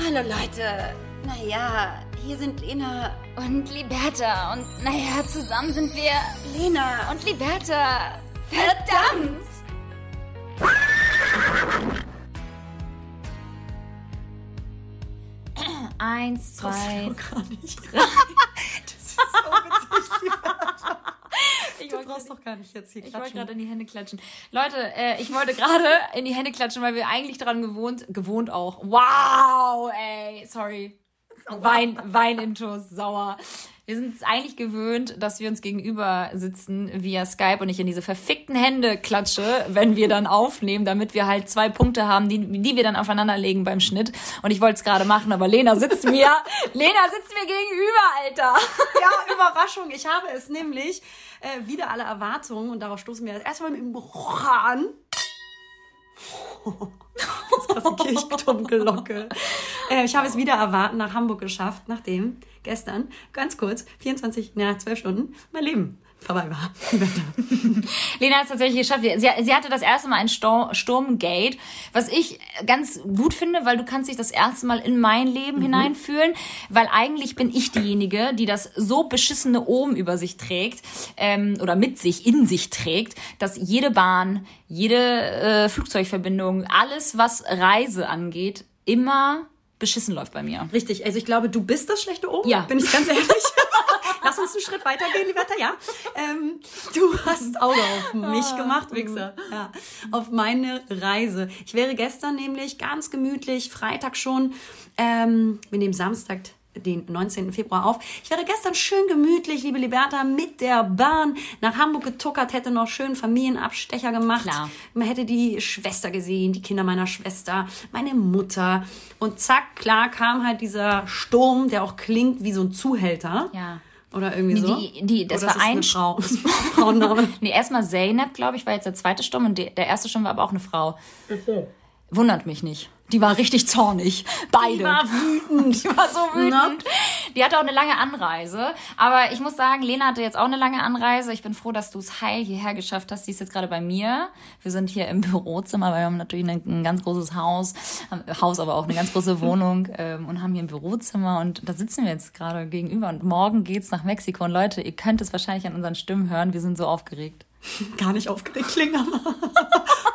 Hallo Leute. Naja, hier sind Lena Und Liberta. Und naja, zusammen sind wir Lena und Liberta. Verdammt! Eins, zwei. gar nicht. das ist so witzig. Ich Du wollte brauchst doch gar nicht jetzt hier Ich wollte klatschen. gerade in die Hände klatschen. Leute, äh, ich wollte gerade in die Hände klatschen, weil wir eigentlich daran gewohnt, gewohnt auch. Wow, ey, sorry. Wein, Weinintus, sauer. Wir sind es eigentlich gewöhnt, dass wir uns gegenüber sitzen via Skype und ich in diese verfickten Hände klatsche, wenn wir dann aufnehmen, damit wir halt zwei Punkte haben, die, die wir dann aufeinander legen beim Schnitt. Und ich wollte es gerade machen, aber Lena sitzt mir, Lena sitzt mir gegenüber, Alter. Ja, Überraschung. Ich habe es nämlich äh, wieder alle Erwartungen und darauf stoßen wir erstmal mit dem Bruch an. Das ist krasse Kirchturmglocke. Äh, ich habe es wieder erwarten nach Hamburg geschafft, nachdem gestern, ganz kurz, 24, na, 12 Stunden, mein Leben vorbei war. Lena hat es tatsächlich geschafft. Sie, sie hatte das erste Mal ein Sturmgate, was ich ganz gut finde, weil du kannst dich das erste Mal in mein Leben hineinfühlen, weil eigentlich bin ich diejenige, die das so beschissene Ohm über sich trägt ähm, oder mit sich, in sich trägt, dass jede Bahn, jede äh, Flugzeugverbindung, alles, was Reise angeht, immer beschissen läuft bei mir. Richtig, also ich glaube, du bist das schlechte Oben, Ja. bin ich ganz ehrlich. Lass uns einen Schritt weitergehen, lieber ja. Ähm, du hast Auge auf mich gemacht, Wichser. Ja, auf meine Reise. Ich wäre gestern nämlich ganz gemütlich, Freitag schon, ähm, wir nehmen Samstag den 19. Februar auf. Ich wäre gestern schön gemütlich, liebe Liberta, mit der Bahn nach Hamburg getuckert, hätte noch schön Familienabstecher gemacht. Klar. Man hätte die Schwester gesehen, die Kinder meiner Schwester, meine Mutter. Und zack, klar kam halt dieser Sturm, der auch klingt wie so ein Zuhälter. Ja. Oder irgendwie so. die- die- das Oder war ein eine Frau. Das ist ein Frauenname. Nee, erstmal Zeynep, glaube ich, war jetzt der zweite Sturm und der der erste Sturm war aber auch eine Frau. Wundert mich nicht. Die war richtig zornig. Beide. Die war wütend. Die war so wütend. Die hatte auch eine lange Anreise. Aber ich muss sagen, Lena hatte jetzt auch eine lange Anreise. Ich bin froh, dass du es heil hierher geschafft hast. Sie ist jetzt gerade bei mir. Wir sind hier im Bürozimmer, weil wir haben natürlich ein, ein ganz großes Haus. Haben- Haus, aber auch eine ganz große Wohnung. Ähm, und haben hier ein Bürozimmer. Und da sitzen wir jetzt gerade gegenüber. Und morgen geht's nach Mexiko. Und Leute, ihr könnt es wahrscheinlich an unseren Stimmen hören. Wir sind so aufgeregt. Gar nicht aufgeregt klingen, aber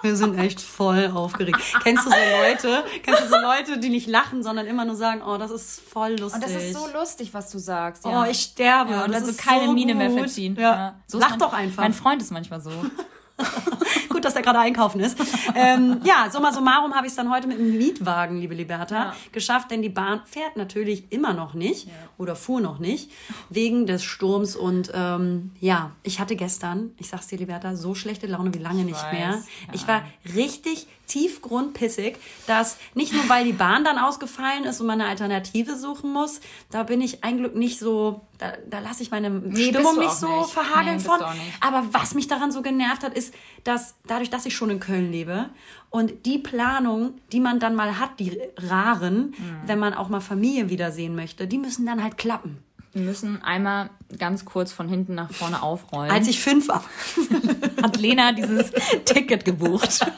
wir sind echt voll aufgeregt. Kennst du so Leute, kennst du so Leute, die nicht lachen, sondern immer nur sagen, oh, das ist voll lustig. Und das ist so lustig, was du sagst. Oh, ich sterbe. Ja, und Das also ist keine so Miene mehr gut. verziehen. Ja. So ist Lach mein, doch einfach. Mein Freund ist manchmal so. Gut, dass er gerade einkaufen ist. ähm, ja, summa summarum habe ich es dann heute mit dem Mietwagen, liebe Liberta, Ja. geschafft, denn die Bahn fährt natürlich immer noch nicht oder fuhr noch nicht wegen des Sturms und ähm, ja, ich hatte gestern, ich sag's dir, Liberta, so schlechte Laune wie lange nicht weiß, mehr. ja. Ich war richtig tiefgrundpissig, dass nicht nur weil die Bahn dann ausgefallen ist und man eine Alternative suchen muss, da bin ich ein Glück nicht so, da, da lasse ich meine bist Stimmung nicht so nicht. verhageln Nee, von. Aber was mich daran so genervt hat, ist, dass dadurch, dass ich schon in Köln lebe und die Planung, die man dann mal hat, die raren, Mhm. wenn man auch mal Familie wiedersehen möchte, die müssen dann halt klappen. Wir müssen einmal ganz kurz von hinten nach vorne aufrollen. Als ich fünf war. hat Lena dieses Ticket gebucht.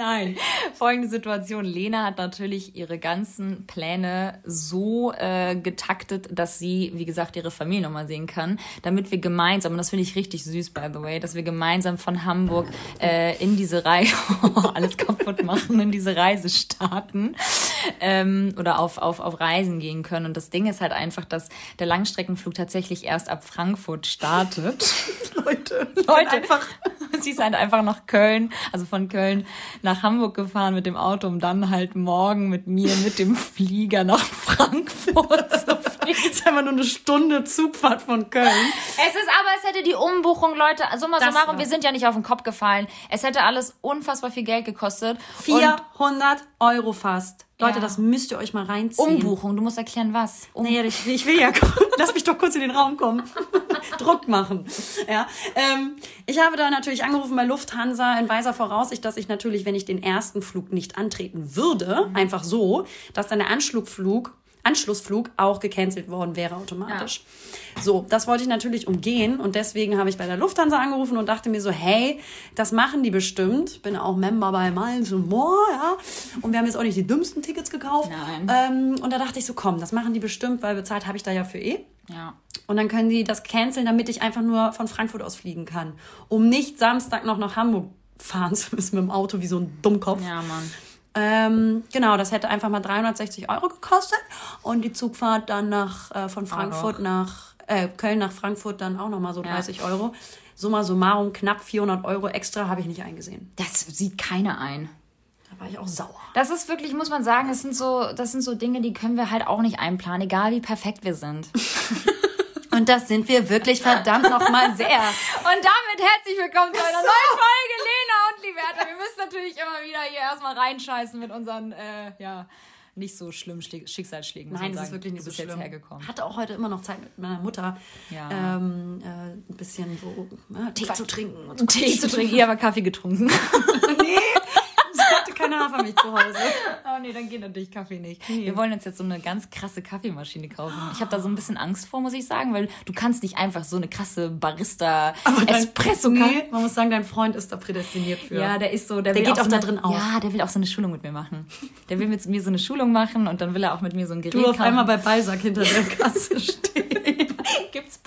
Nein, folgende Situation. Lena hat natürlich ihre ganzen Pläne so äh, getaktet, dass sie, wie gesagt, ihre Familie nochmal sehen kann, damit wir gemeinsam, und das finde ich richtig süß, by the way, dass wir gemeinsam von Hamburg äh, in diese Reise, alles kaputt machen, in diese Reise starten ähm, oder auf, auf, auf Reisen gehen können. Und das Ding ist halt einfach, dass der Langstreckenflug tatsächlich erst ab Frankfurt startet. Leute, Leute, einfach sie ist halt einfach nach Köln, also von Köln nach Hamburg gefahren mit dem Auto, um dann halt morgen mit mir mit dem Flieger nach Frankfurt zu fliegen. Das ist einfach nur eine Stunde Zugfahrt von Köln. Es ist aber, es hätte die Umbuchung, Leute, summa Das summarum, war- wir sind ja nicht auf den Kopf gefallen. Es hätte alles unfassbar viel Geld gekostet. Und 400 Euro fast. Leute, Ja. das müsst ihr euch mal reinziehen. Umbuchung, du musst erklären, was. Um Nee, ich, ich will ja, lass mich doch kurz in den Raum kommen. Druck machen. Ja, ähm, ich habe da natürlich angerufen bei Lufthansa in weiser Voraussicht, dass ich natürlich, wenn ich den ersten Flug nicht antreten würde, einfach so, dass dann der Anschlugflug Anschlussflug auch gecancelt worden wäre automatisch. So, das wollte ich natürlich umgehen und deswegen habe ich bei der Lufthansa angerufen und dachte mir so, hey, das machen die bestimmt. Bin auch Member bei Miles and More, ja. Und wir haben jetzt auch nicht die dümmsten Tickets gekauft. Nein. Ähm, und da dachte ich so, komm, das machen die bestimmt, weil bezahlt habe ich da ja für eh. Ja. Und dann können die das canceln, damit ich einfach nur von Frankfurt aus fliegen kann. Um nicht Samstag noch nach Hamburg fahren zu müssen mit dem Auto wie so ein Dummkopf. Ja, Mann. Ähm, genau, das hätte einfach mal 360 Euro gekostet. Und die Zugfahrt dann nach, äh, von Frankfurt nach, äh, Köln nach Frankfurt dann auch nochmal so 30 Euro. Summa summarum knapp 400 Euro extra habe ich nicht eingesehen. Das sieht keiner ein. Da war ich auch sauer. Das ist wirklich, muss man sagen, das sind so, das sind so Dinge, die können wir halt auch nicht einplanen, egal wie perfekt wir sind. Und das sind wir wirklich verdammt nochmal sehr. Und damit herzlich willkommen zu einer neuen Folge Lena Liberta. Wir müssen natürlich immer wieder hier erstmal reinscheißen mit unseren, äh, ja, nicht so schlimmen Schläg Schicksalsschlägen. Nein, das ist wirklich nicht so schlimm. jetzt hergekommen. Hatte auch heute immer noch Zeit mit meiner Mutter, Ja. ähm, äh, ein bisschen so äh, Tee zu trinken und so. Tee zu trinken. Ihr aber Kaffee getrunken. nee, keine Hafermilch zu Hause. Oh nee, dann geht natürlich Kaffee nicht. Wir wollen uns jetzt so eine ganz krasse Kaffeemaschine kaufen. Ich habe da so ein bisschen Angst vor, muss ich sagen, weil du kannst nicht einfach so eine krasse Barista Espresso Nee, man muss sagen, dein Freund ist da prädestiniert für. Ja, der ist so, der, Der geht auch so da drin auf. Ja, der will auch so eine Schulung mit mir machen. Der will mit mir so eine Schulung machen und dann will er auch mit mir so ein Gerät du auf kaufen. einmal bei Balsack hinter der Kasse stehst.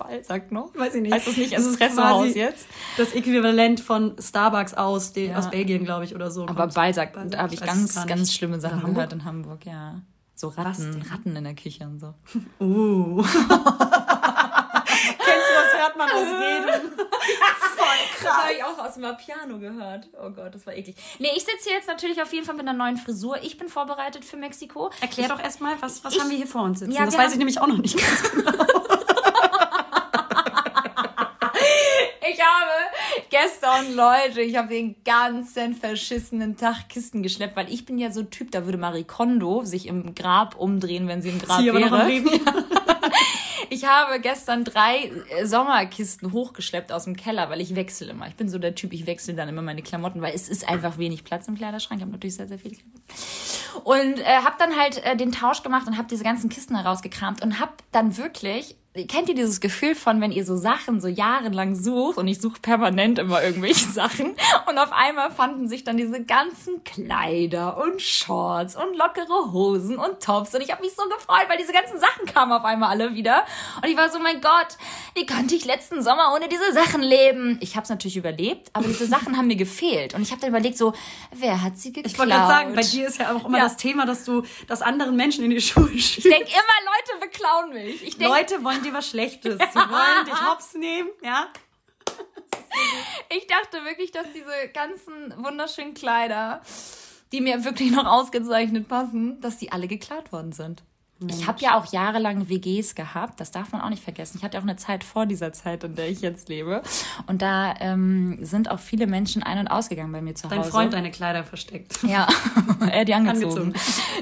Gibt's Balsack noch? Weiß ich nicht. Heißt das nicht Das ist quasi jetzt? Das Äquivalent von Starbucks aus, den, Ja. aus Belgien, glaube ich, oder so. Aber. Balsack, Balsack, da habe ich es ganz, ganz schlimme Sachen Hamburg? gehört in Hamburg, ja. So Ratten? Ratten in der Küche und so. Uh. Kennst du, was hört man aus jedem? Das habe ich auch aus dem Piano gehört. Oh Gott, das war eklig. Nee, ich sitze hier jetzt natürlich auf jeden Fall mit einer neuen Frisur. Ich bin vorbereitet für Mexiko. Erklär doch erstmal, was, was Ich- haben wir hier vor uns sitzen? Ja, das weiß haben- ich nämlich auch noch nicht ganz genau. Ich habe gestern, Leute, ich habe den ganzen verschissenen Tag Kisten geschleppt, weil ich bin ja so Typ, da würde Marie Kondo sich im Grab umdrehen, wenn sie im Grab Sie wäre. Ich habe gestern drei äh, Sommerkisten hochgeschleppt aus dem Keller, weil ich wechsle immer. Ich bin so der Typ, ich wechsle dann immer meine Klamotten, weil es ist einfach wenig Platz im Kleiderschrank. Ich habe natürlich sehr, sehr viele Klamotten. Und äh, habe dann halt äh, den Tausch gemacht und habe diese ganzen Kisten herausgekramt und habe dann wirklich, kennt ihr dieses Gefühl von, wenn ihr so Sachen so jahrelang sucht und ich suche permanent immer irgendwelche Sachen und auf einmal fanden sich dann diese ganzen Kleider und Shorts und lockere Hosen und Tops und ich habe mich so gefreut, weil diese ganzen Sachen kamen auf einmal alle wieder und ich war so, mein Gott, wie konnte ich letzten Sommer ohne diese Sachen leben? Ich habe es natürlich überlebt, aber diese Sachen haben mir gefehlt und ich habe dann überlegt so, wer hat sie geklaut? Ich wollte gerade sagen, bei dir ist ja auch immer Ja. das Thema, dass du das anderen Menschen in die Schuhe schiebst. ich denke immer, Leute beklauen mich. Ich denk, Leute wollen dir was Schlechtes. Sie wollen dich hops nehmen, ja? Ich dachte wirklich, dass diese ganzen wunderschönen Kleider, die mir wirklich noch ausgezeichnet passen, dass die alle geklaut worden sind. Ich habe ja auch jahrelang WGs gehabt, das darf man auch nicht vergessen. Ich hatte auch eine Zeit vor dieser Zeit, in der ich jetzt lebe. Und da ähm, sind auch viele Menschen ein- und ausgegangen bei mir zu Dein Hause. Freund deine Kleider versteckt. Ja, er hat die angezogen. Angezogen.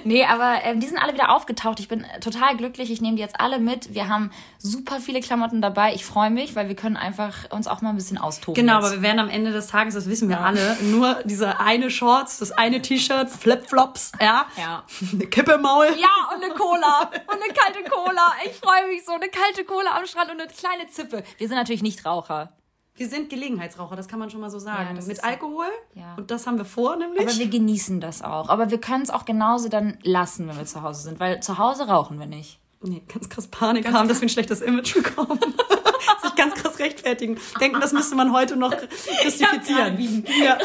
Nee, aber ähm, die sind alle wieder aufgetaucht. Ich bin total glücklich. Ich nehme die jetzt alle mit. Wir haben super viele Klamotten dabei. Ich freue mich, weil wir können einfach uns auch mal ein bisschen austoben. Genau, jetzt. aber wir werden am Ende des Tages, das wissen wir alle, nur diese eine Shorts, das eine T-Shirt, Flipflops, ja? Ja. Eine Kippe im Maul. Ja, und eine Cola. Und eine kalte Cola. Ich freue mich so. Eine kalte Cola am Strand und eine kleine Zippe. Wir sind natürlich nicht Raucher. Wir sind Gelegenheitsraucher, das kann man schon mal so sagen. Ja, Mit. Alkohol. Ja. Und das haben wir vor, nämlich. Aber wir genießen das auch. Aber wir können es auch genauso dann lassen, wenn wir zu Hause sind. Weil zu Hause rauchen wir nicht. Nee, ganz krass Panik haben, dass wir ein schlechtes Image bekommen. Sich ganz krass rechtfertigen. Denken, das müsste man heute noch justifizieren. Ja,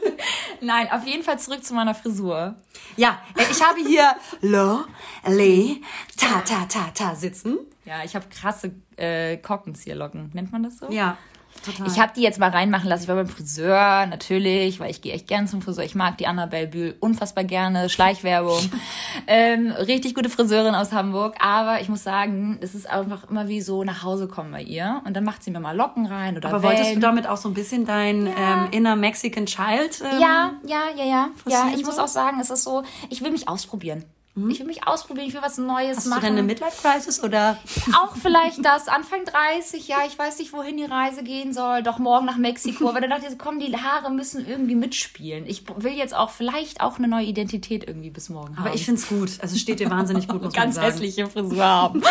Nein, auf jeden Fall zurück zu meiner Frisur. ja äh, ich habe hier Lo, Le, Ta, Ta, Ta, Ta sitzen. Ja, ich habe krasse äh, Korkenzieherlocken. Nennt man das so? Ja, total. Ich habe die jetzt mal reinmachen lassen. Ich war beim Friseur, natürlich, weil ich gehe echt gern zum Friseur. Ich mag die Annabelle Bühl unfassbar gerne. Schleichwerbung. ähm, richtig gute Friseurin aus Hamburg. Aber ich muss sagen, es ist einfach immer wie so nach Hause kommen bei ihr. Und dann macht sie mir mal Locken rein oder Aber wolltest du Wellen. damit auch so ein bisschen dein ähm, inner Mexican Child? Ähm, Ja, ja, ja, ja. Ja, ich muss so? auch sagen, es ist so, ich will mich ausprobieren. Ich will mich ausprobieren, ich will was Neues Hast du machen. denn eine Midlife-Crisis oder? auch vielleicht das, Anfang 30, ja, ich weiß nicht, wohin die Reise gehen soll, doch morgen nach Mexiko. Aber dann dachte ich, komm, die Haare müssen irgendwie mitspielen. Ich will jetzt auch vielleicht auch eine neue Identität irgendwie bis morgen haben. Aber ich finde es gut. Also steht dir wahnsinnig gut, muss ganz man sagen. hässliche Frisur haben.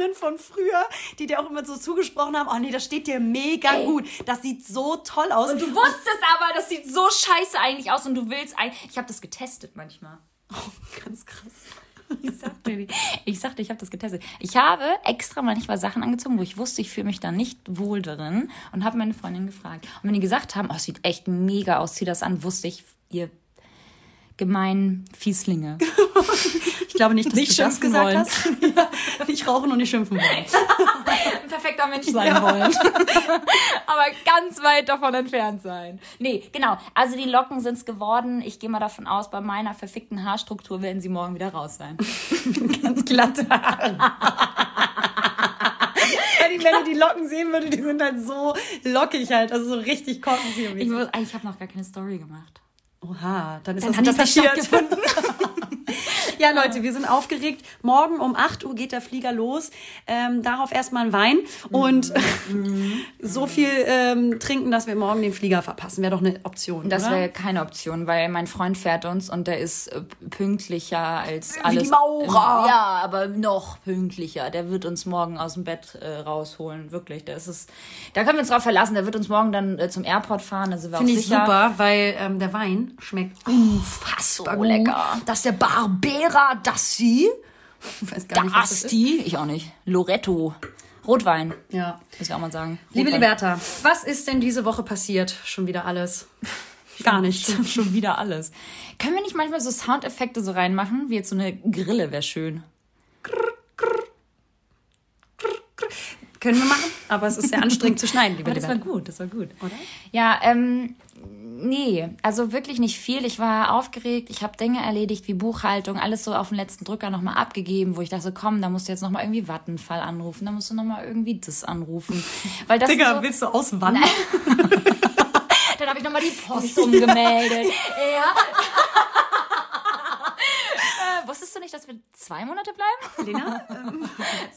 Freundinnen von früher, die dir auch immer so zugesprochen haben, oh nee, das steht dir mega gut. Das sieht so toll aus. Und du wusstest aber, das sieht so scheiße eigentlich aus und du willst eigentlich. Ich habe das getestet manchmal. ganz krass. Ich sagte, die- ich sagte, ich habe das getestet. Ich habe extra manchmal Sachen angezogen, wo ich wusste, ich fühle mich da nicht wohl drin und habe meine Freundin gefragt. Und wenn die gesagt haben, oh, es sieht echt mega aus, zieh das an, wusste ich, ihr gemeinen Fieslinge. Ich glaube nicht, dass Nicht du das gesagt wollen. hast. Ja, nicht rauchen und nicht schimpfen wollen. ein perfekter Mensch sein wollen. Aber ganz weit davon entfernt sein. Nee, genau. Also die Locken sind's geworden. Ich gehe mal davon aus, bei meiner verfickten Haarstruktur werden sie morgen wieder raus sein. Ganz glatte Haare. Wenn ihr die Locken sehen würdet, die sind halt so lockig halt, also so richtig Ich, korkenzieher. muss- ich habe noch gar keine Story gemacht. Oha, dann ist Dann das hat nicht das stattgefunden. Ja, Leute, wir sind aufgeregt. Morgen um 8 Uhr geht der Flieger los. Ähm, darauf erstmal ein Wein und so viel ähm, trinken, dass wir morgen den Flieger verpassen. Wäre doch eine Option. Das wäre keine Option, weil mein Freund fährt uns und der ist äh, pünktlicher als alles. die Maurer. Ja, aber noch pünktlicher. Der wird uns morgen aus dem Bett äh, rausholen, wirklich. Das ist, da können wir uns drauf verlassen. Der wird uns morgen dann äh, zum Airport fahren. Da sind wir Finde auch ich sicher. super, weil ähm, der Wein schmeckt unfassbar so gut. lecker. Das ist der Barbera Dassi. Ich weiß gar nicht, was das ist. Ich auch nicht. Loretto. Rotwein, Ja. müssen wir auch mal sagen. Liebe Rotwein. Liberta, was ist denn diese Woche passiert? Schon wieder alles. Gar nichts. Schon, schon wieder alles. Können wir nicht manchmal so Soundeffekte so reinmachen? Wie jetzt so eine Grille wäre schön. Können wir machen, aber es ist sehr anstrengend zu schneiden, liebe Aber das war Liberta. gut, das war gut. Ja, ähm, nee, also wirklich nicht viel. Ich war aufgeregt, ich habe Dinge erledigt wie Buchhaltung, alles so auf den letzten Drücker nochmal abgegeben, wo ich dachte, komm, da musst du jetzt nochmal irgendwie Vattenfall anrufen, da musst du nochmal irgendwie das anrufen. Weil das Digga, so, willst du auswandern? dann habe ich nochmal die Post umgemeldet. ja. Äh, Wusstest du nicht, dass wir zwei Monate bleiben? Lena?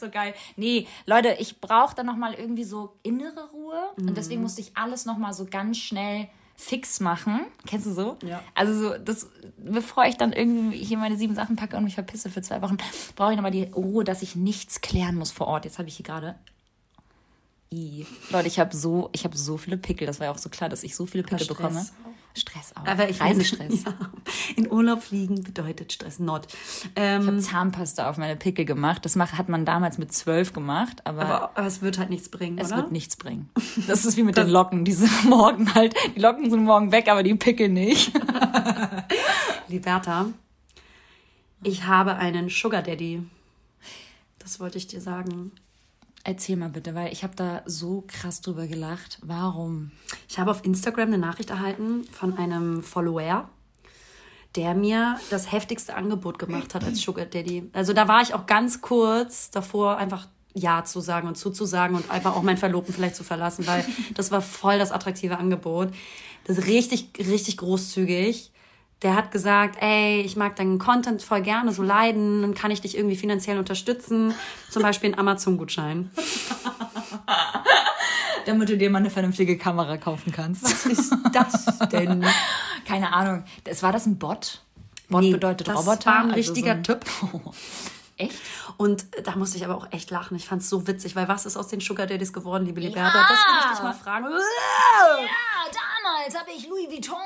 so geil. Nee, Leute, ich brauche dann nochmal irgendwie so innere Ruhe. Und deswegen musste ich alles nochmal so ganz schnell fix machen. Kennst du so? Ja. Also so, das, bevor ich dann irgendwie hier meine sieben Sachen packe und mich verpisse für zwei Wochen, brauche ich nochmal die Ruhe, dass ich nichts klären muss vor Ort. Jetzt habe ich hier gerade. Leute, ich habe so, ich habe so viele Pickel. Das war ja auch so klar, dass ich so viele Pickel bekomme. auch. Stress auch. Aber ich Reisestress. Ja. In Urlaub fliegen bedeutet Stress not. Ähm, Zahnpasta auf meine Pickel gemacht. Das hat man damals mit zwölf gemacht, aber, aber, aber es wird halt nichts bringen, es oder? wird nichts bringen. Das ist wie mit den Locken. Die sind morgen halt, die Locken sind morgen weg, aber die Pickel nicht. Liberta, ich habe einen Sugar Daddy. Das wollte ich dir sagen. Erzähl mal bitte, weil ich habe da so krass drüber gelacht. Warum? Ich habe auf Instagram eine Nachricht erhalten von einem Follower, der mir das heftigste Angebot gemacht hat als Sugar Daddy. Also da war ich auch ganz kurz davor, einfach Ja zu sagen und zuzusagen und einfach auch meinen Verlobten vielleicht zu verlassen, weil das war voll das attraktive Angebot. Das ist richtig, richtig großzügig. Der hat gesagt, ey, ich mag deinen Content voll gerne, so leiden, dann kann ich dich irgendwie finanziell unterstützen. Zum Beispiel einen Amazon-Gutschein. Damit du dir mal eine vernünftige Kamera kaufen kannst. Was ist das denn? Keine Ahnung. Das, war das ein Bot? Bot Nee, bedeutet das Roboter. war ein also richtiger so ein- Typ. Echt? Und da musste ich aber auch echt lachen. Ich fand es so witzig, weil was ist aus den Sugar Daddies geworden, liebe Liberta? Das will ich dich mal fragen. Ja, damals habe ich Louis Vuitton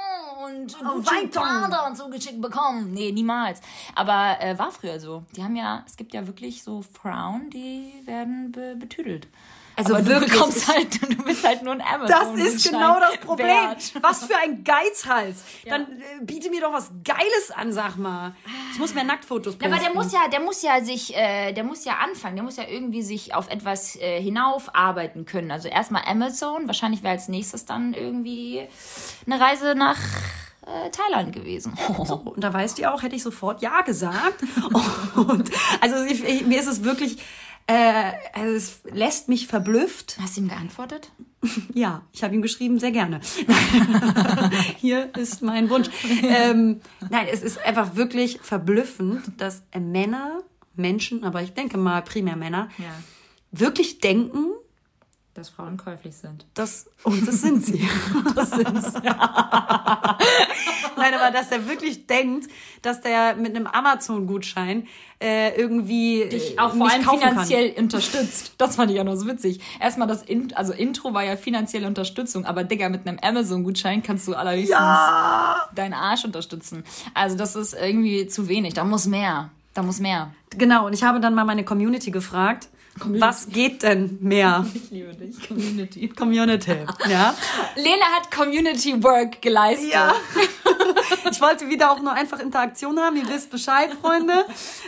und Oh, Gucci. Prada zugeschickt bekommen. Nee, niemals. Aber äh, war früher so. Die haben ja, es gibt ja wirklich so Frauen, die werden be betüdelt. Also Aber wirklich, du bekommst halt, du bist halt nur ein Amazon. Das ist genau das Problem. Wert. Was für ein Geizhals. Dann äh, biete mir doch was Geiles an, sag mal. Ich muss mehr Nacktfotos Ja, posten. aber der muss ja, der muss ja sich, äh, der muss ja anfangen, der muss ja irgendwie sich auf etwas äh, hinaufarbeiten können. Also erstmal Amazon, wahrscheinlich wäre als nächstes dann irgendwie eine Reise nach äh, Thailand gewesen. Und da weißt du auch, hätte ich sofort Ja gesagt. Und also ich, ich, mir ist es wirklich, äh, also es lässt mich verblüfft. Hast du ihm geantwortet? Ja, ich habe ihm geschrieben, sehr gerne. hier ist mein Wunsch. ähm, nein, es ist einfach wirklich verblüffend, dass Männer, Menschen, aber ich denke mal primär Männer, Ja. wirklich denken, Dass Frauen käuflich sind. dass, und das sind sie. Das sind sie. Dass der wirklich denkt, dass der mit einem Amazon-Gutschein äh, irgendwie dich auch äh, vor mich allem kaufen kann. finanziell unterstützt. Das fand ich ja noch so witzig. Erstmal das In also Intro war ja finanzielle Unterstützung, aber Digga, mit einem Amazon-Gutschein kannst du allerhöchstens deinen Arsch unterstützen. Also das ist irgendwie zu wenig. Da muss mehr. Da muss mehr. Genau, und ich habe dann mal meine Community gefragt, was geht denn mehr? Ich liebe dich, Community. Community, ja. Lena hat Community Work geleistet. Ja. Ich wollte wieder auch nur einfach Interaktion haben. Ihr wisst Bescheid, Freunde.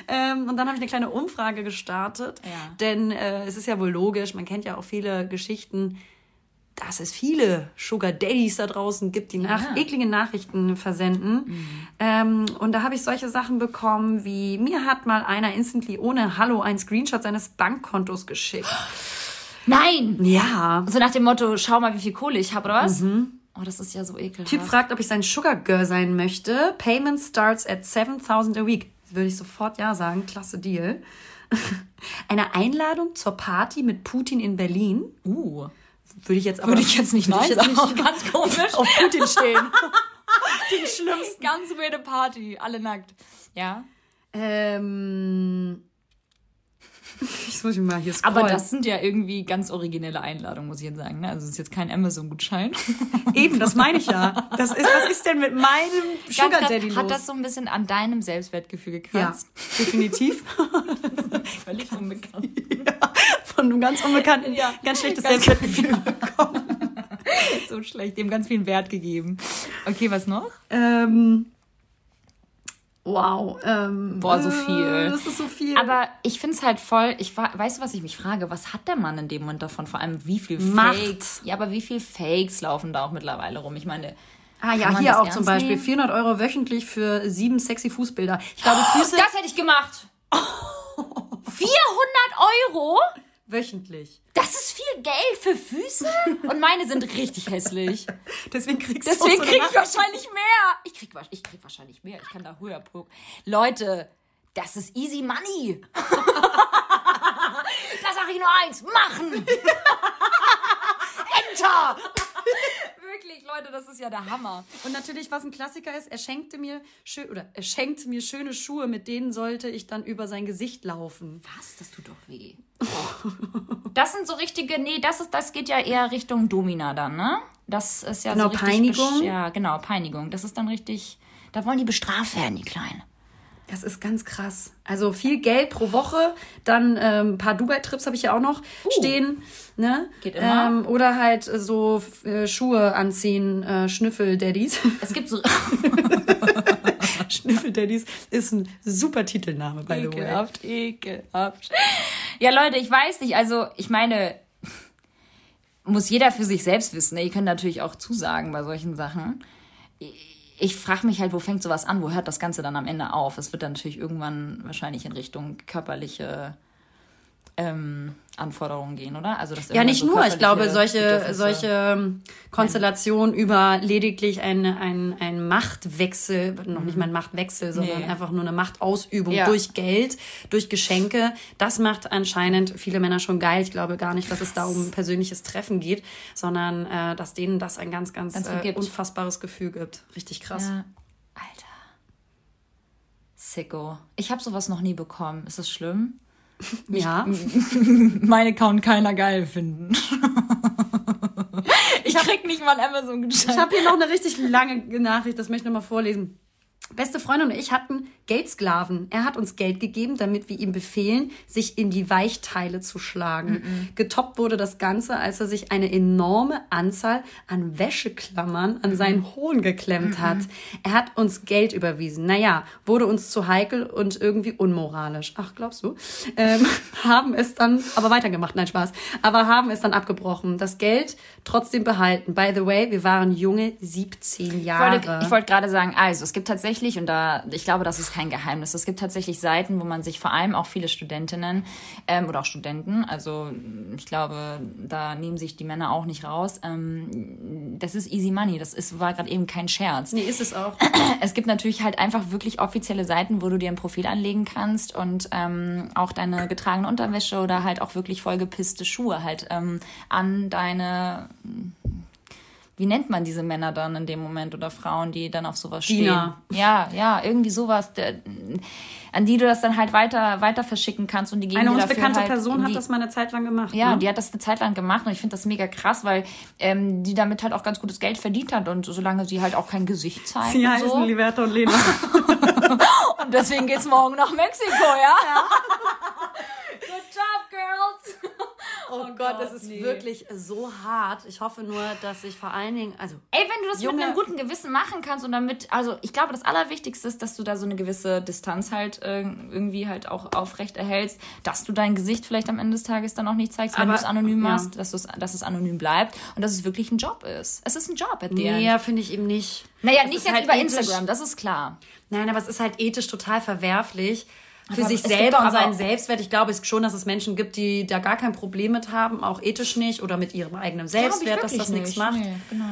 Ähm, und dann habe ich eine kleine Umfrage gestartet. Ja. Denn äh, es ist ja wohl logisch, man kennt ja auch viele Geschichten, dass es viele Sugar Daddies da draußen gibt, die nach eklige Nachrichten versenden. Ähm, und da habe ich solche Sachen bekommen, wie mir hat mal einer instantly ohne Hallo ein Screenshot seines Bankkontos geschickt. Nein! Ja. So nach dem Motto, schau mal, wie viel Kohle ich habe, oder was? Oh, das ist ja so ekelhaft. Typ fragt, ob ich sein Sugar Girl sein möchte. Payment starts at 7000 a week. Würde ich sofort ja sagen. Klasse Deal. Eine Einladung zur Party mit Putin in Berlin. uh. Würde ich jetzt aber Würde ich jetzt nicht nein sagen. Ganz komisch. auf Putin stehen. Den schlimmsten. Ganz weirde Party. Alle nackt. Ja. ähm, ich muss mal hier scrollen. Aber das sind ja irgendwie ganz originelle Einladungen, muss ich jetzt sagen. Ne? Also es ist jetzt kein Amazon-Gutschein. Eben, das meine ich ja. Das ist, was ist denn mit meinem Sugar Ganz. Daddy los? Hat das so ein bisschen an deinem Selbstwertgefühl ja, gekratzt? definitiv. Völlig unbekannt. Von einem ganz unbekannten, Ja. ganz schlechtes Ganz- Selbstwertgefühl. so schlecht. Dem ganz viel Wert gegeben. Okay, was noch? Ähm, wow. Ähm, Boah, so äh, viel. Das ist so viel. Aber ich finde es halt voll, ich weißt du, was ich mich frage? Was hat der Mann in dem Moment davon? Vor allem, wie viel Macht. Fakes? Ja, aber wie viel Fakes laufen da auch mittlerweile rum? Ich meine, ah ja, hier auch zum Beispiel nehmen? 400 Euro wöchentlich für sieben sexy Fußbilder. Ich glaube, Füße das hätte ich gemacht. 400 Euro? Wöchentlich. Das ist viel Geld für Füße? Und meine sind richtig hässlich. Deswegen kriegst du Deswegen so kriege eine ich wahrscheinlich mehr. Ich krieg, ich krieg wahrscheinlich mehr. Ich kann da höher gucken. Leute, das ist easy money. da sage ich nur eins. Machen. Enter. Wirklich, Leute, das ist ja der Hammer. Und natürlich, was ein Klassiker ist, er schenkte mir schön oder er schenkt mir schöne Schuhe, mit denen sollte ich dann über sein Gesicht laufen. Was? Das tut doch weh. Das sind so richtige, nee, das ist, das geht ja eher Richtung Domina dann, ne? Das ist ja Genau, so richtig Peinigung. Ja, genau, Peinigung. Das ist dann richtig, da wollen die bestraft werden, die Kleinen. Das ist ganz krass. Also viel Geld pro Woche, dann ähm, ein paar Dubai-Trips habe ich ja auch noch stehen. Ne? Uh. Geht immer. Ähm, oder halt so äh, Schuhe anziehen, äh, Schnüffel-Daddies. Es gibt so Schnüffel-Daddies ist ein super Titelname, by the way. ekelhaft, ekelhaft. Ja, Leute, ich weiß nicht, also ich meine, muss jeder für sich selbst wissen. Ne? Ihr könnt natürlich auch zusagen bei solchen Sachen. Ich frage mich halt, wo fängt sowas an? Wo hört das Ganze dann am Ende auf? Es wird dann natürlich irgendwann wahrscheinlich in Richtung körperliche ähm, Anforderungen gehen, oder? Also das Ja, nicht so nur. Ich glaube, solche, solche ähm, Konstellationen über lediglich ein, ein, ein Machtwechsel, noch nicht mal ein Machtwechsel, sondern Mhm. Nee. einfach nur eine Machtausübung Ja. durch Geld, durch Geschenke, das macht anscheinend viele Männer schon geil. Ich glaube gar nicht, dass es da um ein persönliches Treffen geht, sondern äh, dass denen das ein ganz, ganz, Ganz äh, unfassbares Gefühl gibt. Richtig krass. Ja. Alter. Sicko. Ich habe sowas noch nie bekommen. Ist das schlimm? Ja. Mein Account keiner geil finden. ich krieg nicht mal Amazon Ich geschenkt. habe hier noch eine richtig lange Nachricht, das möchte ich noch mal vorlesen. Beste Freundin und ich hatten Geldsklaven. Er hat uns Geld gegeben, damit wir ihm befehlen, sich in die Weichteile zu schlagen. Getoppt wurde das Ganze, als er sich eine enorme Anzahl an Wäscheklammern an seinen Hohn geklemmt hat. Er hat uns Geld überwiesen. Naja, wurde uns zu heikel und irgendwie unmoralisch. Ach, glaubst du? Ähm, haben es dann, aber weitergemacht, nein, Spaß. Aber haben es dann abgebrochen. Das Geld trotzdem behalten. By the way, wir waren junge 17 Ich Jahre. wollte, ich wollte gerade sagen, also es gibt tatsächlich tatsächlich, und da, ich glaube, das ist kein Geheimnis, es gibt tatsächlich Seiten, wo man sich vor allem auch viele Studentinnen ähm, oder auch Studenten, also ich glaube, da nehmen sich die Männer auch nicht raus. Ähm, das ist easy money, das ist, war gerade eben kein Scherz. Nee, ist es auch. Es gibt natürlich halt einfach wirklich offizielle Seiten, wo du dir ein Profil anlegen kannst und ähm, auch deine getragene Unterwäsche oder halt auch wirklich vollgepisste Schuhe halt ähm, an deine wie nennt man diese Männer dann in dem Moment oder Frauen, die dann auf sowas stehen? Diener. Ja, ja, irgendwie sowas, der, an die du das dann halt weiter, weiter verschicken kannst und die geben Eine uns bekannte halt Person in hat die, das mal eine Zeit lang gemacht. ja, ne? die hat das eine Zeit lang gemacht und ich finde das mega krass, weil ähm, die damit halt auch ganz gutes Geld verdient hat und solange sie halt auch kein Gesicht zeigt Sie heißen so. Liberta und Lena. Und deswegen geht's morgen nach Mexiko, ja? Good job, girls! Oh, Gott, das ist wirklich so hart. Ich hoffe nur, dass ich vor allen Dingen, also Ey, wenn du das Junge- mit einem guten Gewissen machen kannst und damit, also ich glaube, das Allerwichtigste ist, dass du da so eine gewisse Distanz halt äh, irgendwie halt auch aufrecht erhältst, dass du dein Gesicht vielleicht am Ende des Tages dann auch nicht zeigst, wenn du es anonym ja. machst, dass, dass es anonym bleibt und dass es wirklich ein Job ist. Es ist ein Job at the nee, finde ich eben nicht. Naja, Es nicht jetzt halt über ethisch- Instagram, das ist klar. Nein, aber es ist halt ethisch total verwerflich. Für Aber sich selber und seinen Selbstwert. Ich glaube es schon, dass es Menschen gibt, die da gar kein Problem mit haben, auch ethisch nicht oder mit ihrem eigenen Selbstwert, dass das nichts macht. Nee, genau.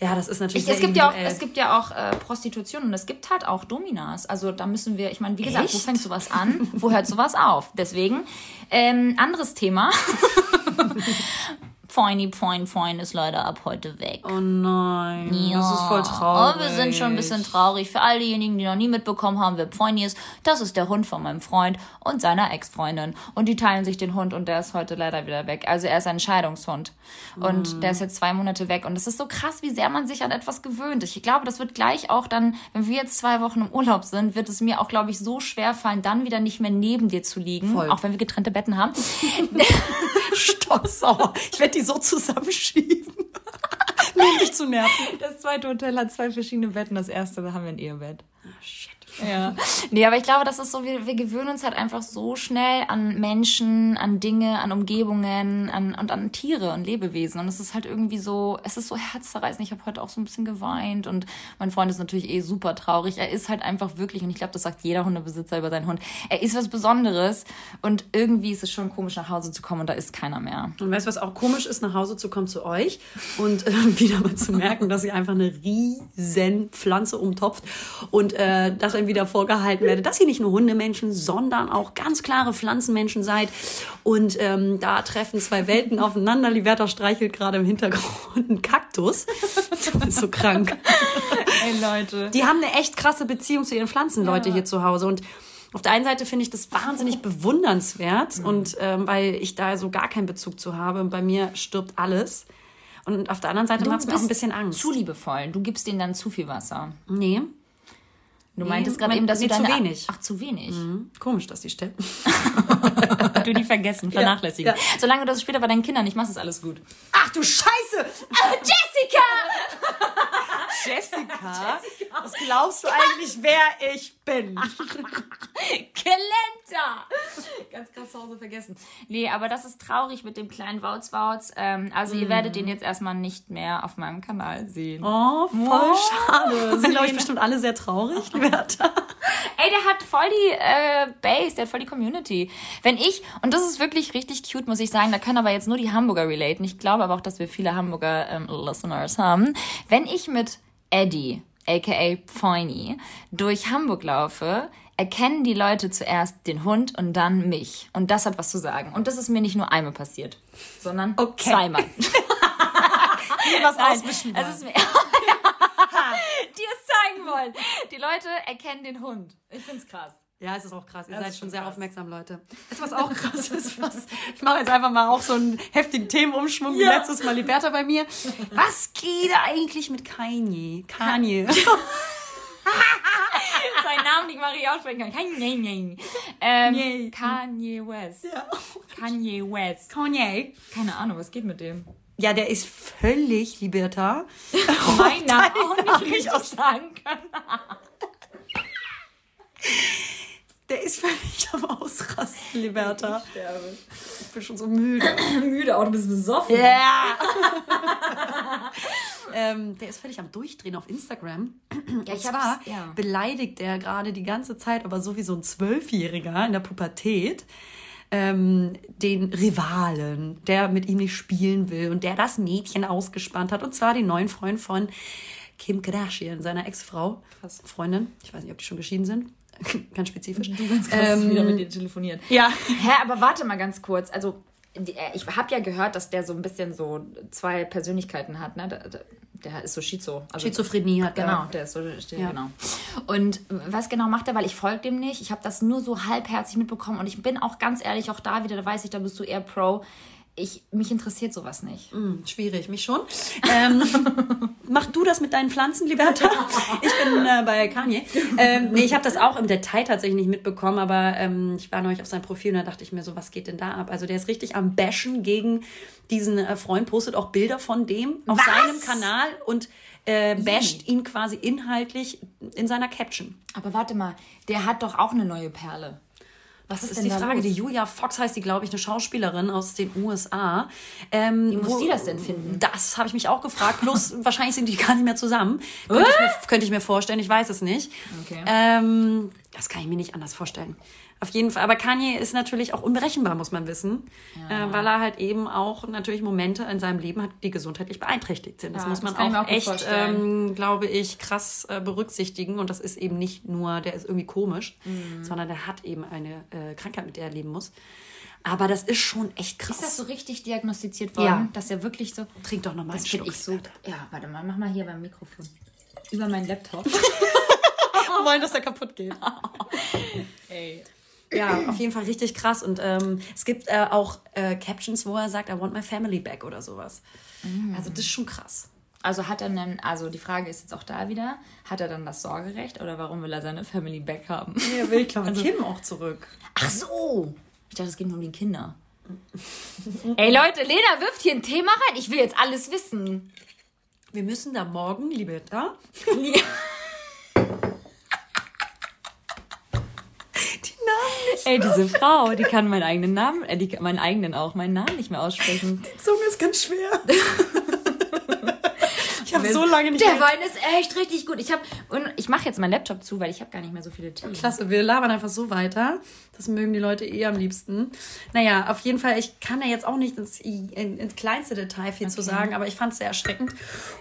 Ja, das ist natürlich Ich, es, gibt ja auch, es gibt ja auch äh, Prostitution und es gibt halt auch Dominas. Also da müssen wir, ich meine, wie gesagt, wo Echt? fängt sowas an? wo hört sowas auf? Deswegen, ähm, anderes Thema. Poini, Poin, Poin ist leider ab heute weg. Oh nein, das ist voll traurig. Oh, wir sind schon ein bisschen traurig. Für all diejenigen, die noch nie mitbekommen haben, wer Poini ist, das ist der Hund von meinem Freund und seiner Ex-Freundin. Und die teilen sich den Hund und der ist heute leider wieder weg. Also er ist ein Scheidungshund. Und Mhm. der ist jetzt zwei Monate weg. Und es ist so krass, wie sehr man sich an etwas gewöhnt. Ich glaube, das wird gleich auch dann, wenn wir jetzt zwei Wochen im Urlaub sind, wird es mir auch, glaube ich, so schwer fallen, dann wieder nicht mehr neben dir zu liegen. Voll. Auch wenn wir getrennte Betten haben. Stocksauer. Ich werde die so zusammenschieben. Nur um dich zu nerven. Das zweite Hotel hat zwei verschiedene Betten. Das erste, da haben wir ein Ehebett. Shit. Ja. Nee, aber ich glaube, das ist so, wir, wir gewöhnen uns halt einfach so schnell an Menschen, an Dinge, an Umgebungen an, und an Tiere und Lebewesen. Und es ist halt irgendwie so, es ist so herzzerreißend. Ich habe heute auch so ein bisschen geweint und mein Freund ist natürlich eh super traurig. Er ist halt einfach wirklich, und ich glaube, das sagt jeder Hundebesitzer über seinen Hund, er ist was Besonderes und irgendwie ist es schon komisch, nach Hause zu kommen und da ist keiner mehr. Und weißt du, was auch komisch ist, nach Hause zu kommen zu euch und äh, wieder mal zu merken, dass ihr einfach eine riesen Pflanze umtopft und äh, dass einem wieder vorgehalten werde, dass ihr nicht nur Hundemenschen, sondern auch ganz klare Pflanzenmenschen seid. Und ähm, da treffen zwei Welten aufeinander. Liberta streichelt gerade im Hintergrund einen Kaktus. Ist so krank. Ey, Leute. Die haben eine echt krasse Beziehung zu ihren Pflanzen, Leute hier zu Hause. Und auf der einen Seite finde ich das wahnsinnig bewundernswert und ähm, weil ich da so gar keinen Bezug zu habe. Und bei mir stirbt alles. Und auf der anderen Seite macht es mir auch ein bisschen Angst. Zu liebevoll. Du gibst denen dann zu viel Wasser. nee. Du meintest gerade eben, dass nee, du zu wenig. Ach, zu wenig. Hm, Komisch, dass die sterben. Du die vergessen, vernachlässigen. ja. Solange du das später bei deinen Kindern nicht machst, ist alles gut. Ach du Scheiße! Jessica! Jessica? Was glaubst du eigentlich, wer ich bin? Gelenta! Ganz krass zu Hause vergessen. Nee, aber das ist traurig mit dem kleinen Wautz Wautz. Ähm, also ihr werdet den jetzt erstmal nicht mehr auf meinem Kanal sehen. Oh, voll schade. Sind, glaube ich, bestimmt alle sehr traurig, Liberta. Ey, der hat voll die äh, Base, der hat voll die Community. Wenn ich, und das ist wirklich richtig cute, muss ich sagen, da können aber jetzt nur die Hamburger relaten. Ich glaube aber auch, dass wir viele Hamburger ähm, Listeners haben. Wenn ich mit Eddie, aka Poiny, durch Hamburg laufe, erkennen die Leute zuerst den Hund und dann mich. Und das hat was zu sagen. Und das ist mir nicht nur einmal passiert, sondern Okay. zweimal. Was Nein, auswischen es ist mir die es zeigen wollen. Die Leute erkennen den Hund. Ich find's krass. Ja, es ist auch krass. Ihr Das seid schon sehr krass. aufmerksam, Leute. Du, was auch krass ist? Was? Ich mache jetzt einfach mal auch so einen heftigen Themenumschwung wie Ja. letztes Mal Liberta bei mir. Was geht eigentlich mit Kanye? Kanye. Seinen Namen nicht mal richtig aussprechen kann. Kanye. Ähm. Kanye West. Ja. Kanye West. Kanye. Keine Ahnung, was geht mit dem? Ja, der ist völlig Liberta. Mein Name auch nicht richtig sagen können. Der ist völlig am Ausrasten, Liberta. Ich bin schon so müde. Müde, auch du bist besoffen. Ja. ähm, der ist völlig am Durchdrehen auf Instagram. Ja, ich hab's- ja. beleidigt er gerade die ganze Zeit, aber so wie so ein Zwölfjähriger in der Pubertät, ähm, den Rivalen, der mit ihm nicht spielen will und der das Mädchen ausgespannt hat. Und zwar den neuen Freund von Kim Kardashian, seiner Ex-Frau, Freundin. Ich weiß nicht, ob die schon geschieden sind. Ganz spezifisch. Du ganz krass Ähm, wieder mit dir telefoniert. Ja. Hä, aber warte mal ganz kurz. Also, äh, ich habe ja gehört, dass der so ein bisschen so zwei Persönlichkeiten hat, ne? Der, ist so Schizo. Also, Schizophrenie hat er. Genau, der ist so, Ja. genau. Und was genau macht er? Weil ich folge dem nicht. Ich habe das nur so halbherzig mitbekommen und ich bin auch ganz ehrlich, auch da wieder, da weiß ich, da bist du eher Pro. Ich, mich interessiert sowas nicht. Hm, schwierig, mich schon. Ähm, mach du das mit deinen Pflanzen, Liberta? Ich bin äh, bei Kanye. Ähm, nee, ich habe das auch im Detail tatsächlich nicht mitbekommen, aber ähm, ich war neulich auf seinem Profil und da dachte ich mir so, was geht denn da ab? Also der ist richtig am Bashen gegen diesen äh, Freund, postet auch Bilder von dem auf Was? seinem Kanal und äh, basht ihn quasi inhaltlich in seiner Caption. Aber warte mal, der hat doch auch eine neue Perle. Was Das ist, ist denn die Frage. los? Die Julia Fox heißt die, glaube ich, eine Schauspielerin aus den USA. Ähm, Wie muss die das denn finden? Das habe ich mich auch gefragt. Bloß wahrscheinlich sind die gar nicht mehr zusammen. Könnte ich, mir, könnte ich mir vorstellen. Ich weiß es nicht. Okay. Ähm, das kann ich mir nicht anders vorstellen. Auf jeden Fall. Aber Kanye ist natürlich auch unberechenbar, muss man wissen. Äh, weil er halt eben auch natürlich Momente in seinem Leben hat, die gesundheitlich beeinträchtigt sind. Das Ja, muss das man mir auch auch echt, ähm, glaube ich, krass äh, berücksichtigen. Und das ist eben nicht nur, der ist irgendwie komisch, Mhm. sondern der hat eben eine äh, Krankheit, mit der er leben muss. Aber das ist schon echt krass. Ist das so richtig diagnostiziert worden? Ja. Dass er wirklich so. Trink doch noch mal Das einen Schluck. ich so. Ja, warte mal, mach mal hier beim Mikrofon. Über meinen Laptop. Wir wollen, dass der kaputt geht. Ey. Ja, auf jeden Fall richtig krass. Und ähm, es gibt äh, auch äh, Captions, wo er sagt, I want my family back oder sowas. Also das ist schon krass. Also hat er dann, also die Frage ist jetzt auch da wieder, hat er dann das Sorgerecht oder warum will er seine Family back haben? Er will, glaube ich, Kim auch zurück. Ach so! Ich dachte, es geht nur um die Kinder. Ey Leute, Lena wirft hier ein Thema rein. Ich will jetzt alles wissen. Wir müssen da morgen, liebe da, Ey, diese Frau, die kann meinen eigenen Namen, äh, die, meinen eigenen auch, meinen Namen nicht mehr aussprechen. Die Zunge ist ganz schwer. ich habe so lange nicht Der. Wein ist echt richtig gut. Ich habe und ich mache jetzt meinen Laptop zu, weil ich habe gar nicht mehr so viele Themen. Klasse, wir labern einfach so weiter. Das mögen die Leute eh am liebsten. Naja, auf jeden Fall, ich kann da jetzt auch nicht ins, in, ins kleinste Detail viel zu sagen, aber ich fand es sehr erschreckend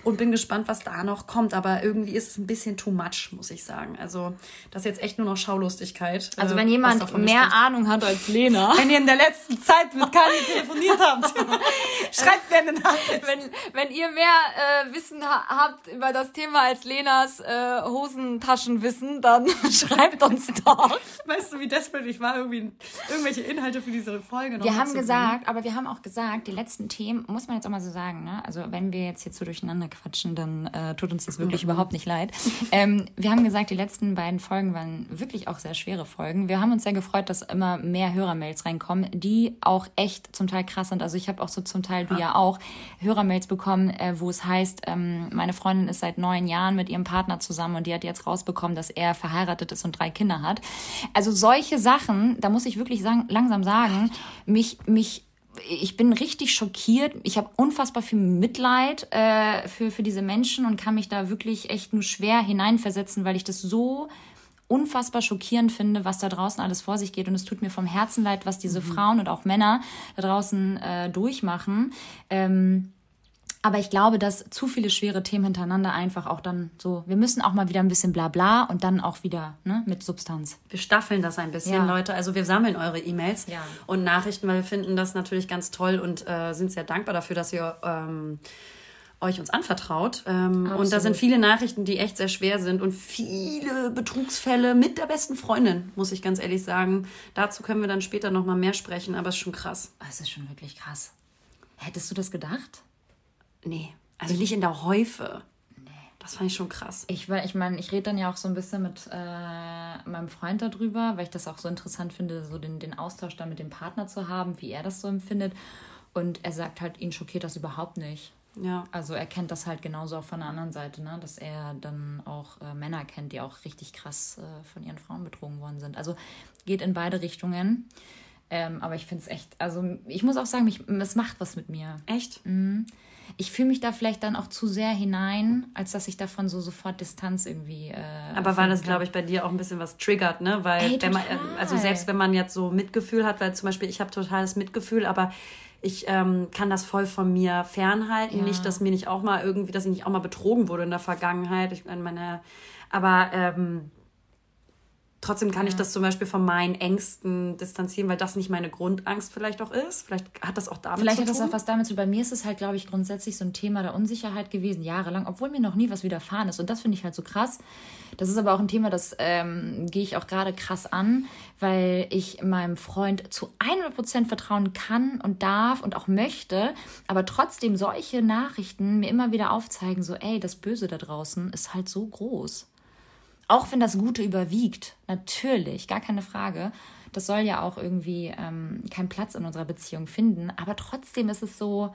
und bin gespannt, was da noch kommt. Aber irgendwie ist es ein bisschen too much, muss ich sagen. Also, das ist jetzt echt nur noch Schaulustigkeit. Also äh, wenn was jemand mehr besteht. Ahnung hat als Lena, Wenn ihr in der letzten Zeit mit Kanye telefoniert habt, schreibt mir eine Nachricht. wenn, wenn ihr mehr äh, Wissen ha habt über das Thema als Lenas äh, Hosentaschenwissen, dann schreibt uns doch. Weißt du, wie desperate ich war, irgendwie irgendwelche Inhalte für diese Folge noch Wir haben gesagt, aber wir haben auch gesagt, die letzten Themen, muss man jetzt auch mal so sagen, ne? Also wenn wir jetzt hier so durcheinander quatschen, dann äh, tut uns das wirklich überhaupt nicht leid. Ähm, wir haben gesagt, die letzten beiden Folgen waren wirklich auch sehr schwere Folgen. Wir haben uns sehr gefreut, dass immer mehr Hörermails reinkommen, die auch echt zum Teil krass sind. Also ich habe auch so zum Teil, du ja auch, Hörermails bekommen, äh, wo es heißt, ähm, meine Freundin ist seit neun Jahren mit ihrem Partner zusammen und die hat jetzt rausbekommen, dass er verheiratet ist und drei Kinder hat. Also solche Sachen, da muss ich wirklich sagen, langsam sagen, mich, mich ich bin richtig schockiert. Ich habe unfassbar viel Mitleid äh, für, für diese Menschen und kann mich da wirklich echt nur schwer hineinversetzen, weil ich das so unfassbar schockierend finde, was da draußen alles vor sich geht. Und es tut mir vom Herzen leid, was diese Frauen und auch Männer da draußen äh, durchmachen. Ähm, aber ich glaube, dass zu viele schwere Themen hintereinander einfach auch dann so, wir müssen auch mal wieder ein bisschen Blabla und dann auch wieder ne, mit Substanz. Wir staffeln das ein bisschen, Ja. Leute. Also wir sammeln eure E-Mails Ja. und Nachrichten, weil wir finden das natürlich ganz toll und äh, sind sehr dankbar dafür, dass ihr ähm, euch uns anvertraut. Ähm, und da sind viele Nachrichten, die echt sehr schwer sind und viele Betrugsfälle mit der besten Freundin, muss ich ganz ehrlich sagen. Dazu können wir dann später noch mal mehr sprechen, aber es ist schon krass. Das ist schon wirklich krass. Hättest du das gedacht? Nee, also nicht in der Häufe. Das fand ich schon krass. Ich, ich meine, ich rede dann ja auch so ein bisschen mit äh, meinem Freund darüber, weil ich das auch so interessant finde, so den, den Austausch dann mit dem Partner zu haben, wie er das so empfindet. Und er sagt halt, ihn schockiert das überhaupt nicht. Ja. Also er kennt das halt genauso auch von der anderen Seite, ne? dass er dann auch äh, Männer kennt, die auch richtig krass äh, von ihren Frauen betrogen worden sind. Also geht in beide Richtungen. Ähm, aber ich finde es echt, also ich muss auch sagen, mich, es macht was mit mir. Echt? Ich fühle mich da vielleicht dann auch zu sehr hinein, als dass ich davon so sofort Distanz irgendwie. Äh, Aber weil das, glaube ich, bei dir auch ein bisschen was triggert, ne? Weil, Ey, wenn man, total. also selbst wenn man jetzt so Mitgefühl hat, weil zum Beispiel ich habe totales Mitgefühl, aber ich ähm, kann das voll von mir fernhalten. Ja. Nicht, dass mir nicht auch mal irgendwie, dass ich nicht auch mal betrogen wurde in der Vergangenheit. Ich meine, meine, aber ähm, trotzdem kann ich das zum Beispiel von meinen Ängsten distanzieren, weil das nicht meine Grundangst vielleicht auch ist. Vielleicht hat das auch damit Vielleicht zu hat das tun. auch was damit zu tun. Bei mir ist es halt, glaube ich, grundsätzlich so ein Thema der Unsicherheit gewesen, jahrelang, obwohl mir noch nie was widerfahren ist. Und das finde ich halt so krass. Das ist aber auch ein Thema, das ähm, gehe ich auch gerade krass an, weil ich meinem Freund zu 100% vertrauen kann und darf und auch möchte, aber trotzdem solche Nachrichten mir immer wieder aufzeigen, so, ey, das Böse da draußen ist halt so groß. Auch wenn das Gute überwiegt, natürlich, gar keine Frage. Das soll ja auch irgendwie ähm, keinen Platz in unserer Beziehung finden. Aber trotzdem ist es so,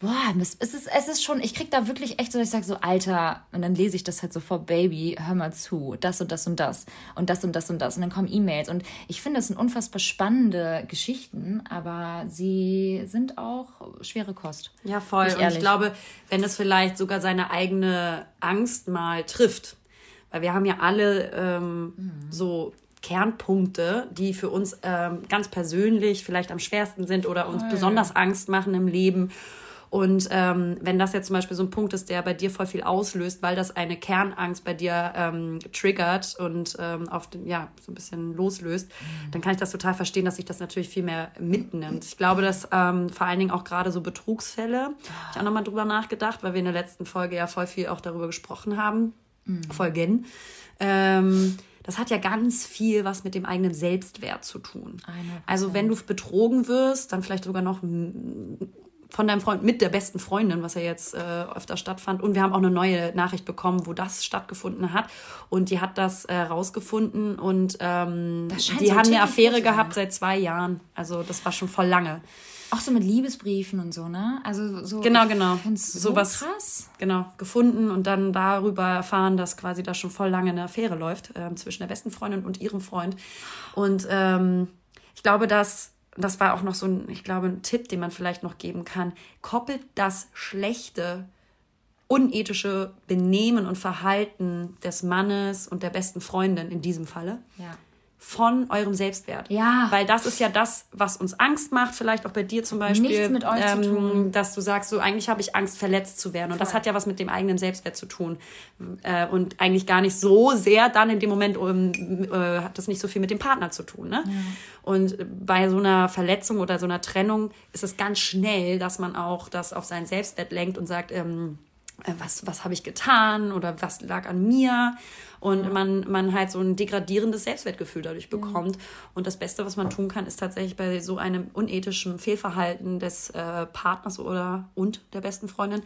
boah, es ist, es ist schon, ich krieg da wirklich echt so, ich sage so, Alter, und dann lese ich das halt so vor, Baby, hör mal zu, das und das und das und das und das und das. Und dann kommen E-Mails. Und ich finde, es sind unfassbar spannende Geschichten, aber sie sind auch schwere Kost. Ja, voll. Und ich glaube, wenn es vielleicht sogar seine eigene Angst mal trifft, weil wir haben ja alle ähm, so Kernpunkte, die für uns ähm, ganz persönlich vielleicht am schwersten sind oder uns besonders Angst machen im Leben. Und ähm, wenn das jetzt zum Beispiel so ein Punkt ist, der bei dir voll viel auslöst, weil das eine Kernangst bei dir ähm, triggert und ähm, auf den, ja, so ein bisschen loslöst, dann kann ich das total verstehen, dass sich das natürlich viel mehr mitnimmt. Ich glaube, dass ähm, vor allen Dingen auch gerade so Betrugsfälle, ich auch nochmal drüber nachgedacht, weil wir in der letzten Folge ja voll viel auch darüber gesprochen haben. Folgen. Ähm, das hat ja ganz viel was mit dem eigenen Selbstwert zu tun. 100%. Also wenn du betrogen wirst, dann vielleicht sogar noch von deinem Freund mit der besten Freundin, was ja jetzt äh, öfter stattfand. Und wir haben auch eine neue Nachricht bekommen, wo das stattgefunden hat. Und die hat das äh, rausgefunden und ähm, die so haben eine Affäre gehabt seit zwei Jahren. Also das war schon voll lange. Auch so mit Liebesbriefen und so, ne? Also so. Genau, genau. so Sowas. krass. Genau, gefunden und dann darüber erfahren, dass quasi da schon voll lange eine Affäre läuft ähm, zwischen der besten Freundin und ihrem Freund. Und ähm, ich glaube, dass das war auch noch so ein, ich glaube, ein Tipp, den man vielleicht noch geben kann. Koppelt das schlechte, unethische Benehmen und Verhalten des Mannes und der besten Freundin in diesem Falle Ja. Von eurem Selbstwert. Ja. Weil das ist ja das, was uns Angst macht, vielleicht auch bei dir zum Beispiel. Nichts mit euch zu tun. Dass du sagst, so eigentlich habe ich Angst, verletzt zu werden. Und das hat ja was mit dem eigenen Selbstwert zu tun. Äh, und eigentlich gar nicht so sehr dann in dem Moment um, äh, hat das nicht so viel mit dem Partner zu tun. Ne? Und bei so einer Verletzung oder so einer Trennung ist es ganz schnell, dass man auch das auf seinen Selbstwert lenkt und sagt, ähm, äh, was, was habe ich getan oder was lag an mir und man, man halt so ein degradierendes Selbstwertgefühl dadurch bekommt. Und das Beste, was man tun kann, ist tatsächlich bei so einem unethischen Fehlverhalten des äh, Partners oder und der besten Freundin,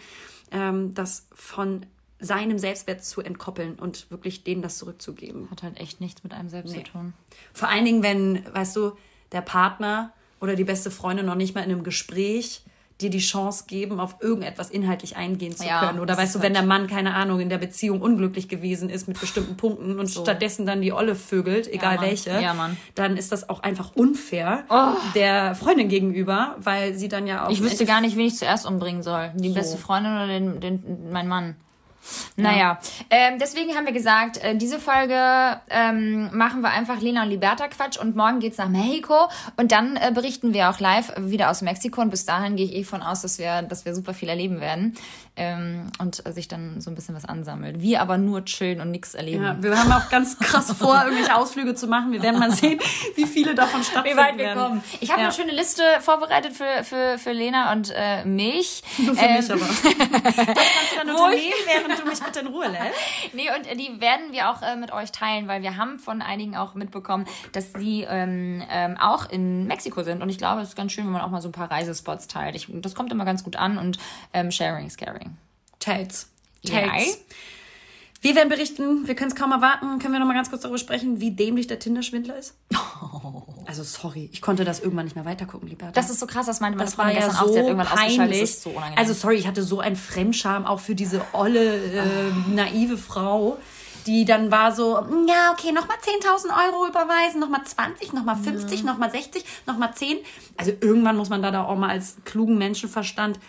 ähm, das von seinem Selbstwert zu entkoppeln und wirklich denen das zurückzugeben. Hat halt echt nichts mit einem selbst Nee. zu tun. Vor allen Dingen, wenn, weißt du, der Partner oder die beste Freundin noch nicht mal in einem Gespräch dir die Chance geben, auf irgendetwas inhaltlich eingehen zu Ja, können. Oder weißt du, wenn halt- der Mann, keine Ahnung, in der Beziehung unglücklich gewesen ist mit bestimmten Punkten und stattdessen dann die Olle vögelt, egal Mann. welche, Ja, dann ist das auch einfach unfair der Freundin gegenüber, weil sie dann ja auch... Ich wüsste gar nicht, wen ich zuerst umbringen soll. Die beste Freundin oder den, den, mein Mann. Naja, ähm, deswegen haben wir gesagt, äh, diese Folge ähm, machen wir einfach Lena und Liberta Quatsch und morgen geht's nach Mexiko und dann äh, berichten wir auch live wieder aus Mexiko und bis dahin gehe ich eh von aus, dass wir, dass wir super viel erleben werden ähm, und sich dann so ein bisschen was ansammelt. Wir aber nur chillen und nichts erleben. Ja, wir haben auch ganz krass vor, irgendwelche Ausflüge zu machen. Wir werden mal sehen, wie viele davon wie stattfinden weit wir werden. kommen. Ich habe Ja. eine schöne Liste vorbereitet für, für, für Lena und äh, mich. Nur für Ähm, mich aber. Das kannst du dann unternehmen, während du mich bitte in Ruhe lässt. Nee, und äh, die werden wir auch äh, mit euch teilen, weil wir haben von einigen auch mitbekommen, dass sie ähm, ähm, auch in Mexiko sind. Und ich glaube, es ist ganz schön, wenn man auch mal so ein paar Reisespots teilt. Ich, das kommt immer ganz gut an und ähm, Sharing is caring. Tales. Ja. Tales. Wir werden berichten, wir können es kaum erwarten. Können wir noch mal ganz kurz darüber sprechen, wie dämlich der Tinder-Schwindler ist? Also sorry, ich konnte das irgendwann nicht mehr weitergucken, lieber. Das ist so krass, das meinte meine das war Freundin ja gestern auch. Sie hat so irgendwann peinlich. ist so unangenehm. Also sorry, ich hatte so einen Fremdscham auch für diese olle, äh, naive Frau, die dann war so, ja, okay, nochmal 10.000 Euro überweisen, nochmal 20, nochmal 50, nochmal 60, nochmal 10. Also irgendwann muss man da, da auch mal als klugen Menschenverstand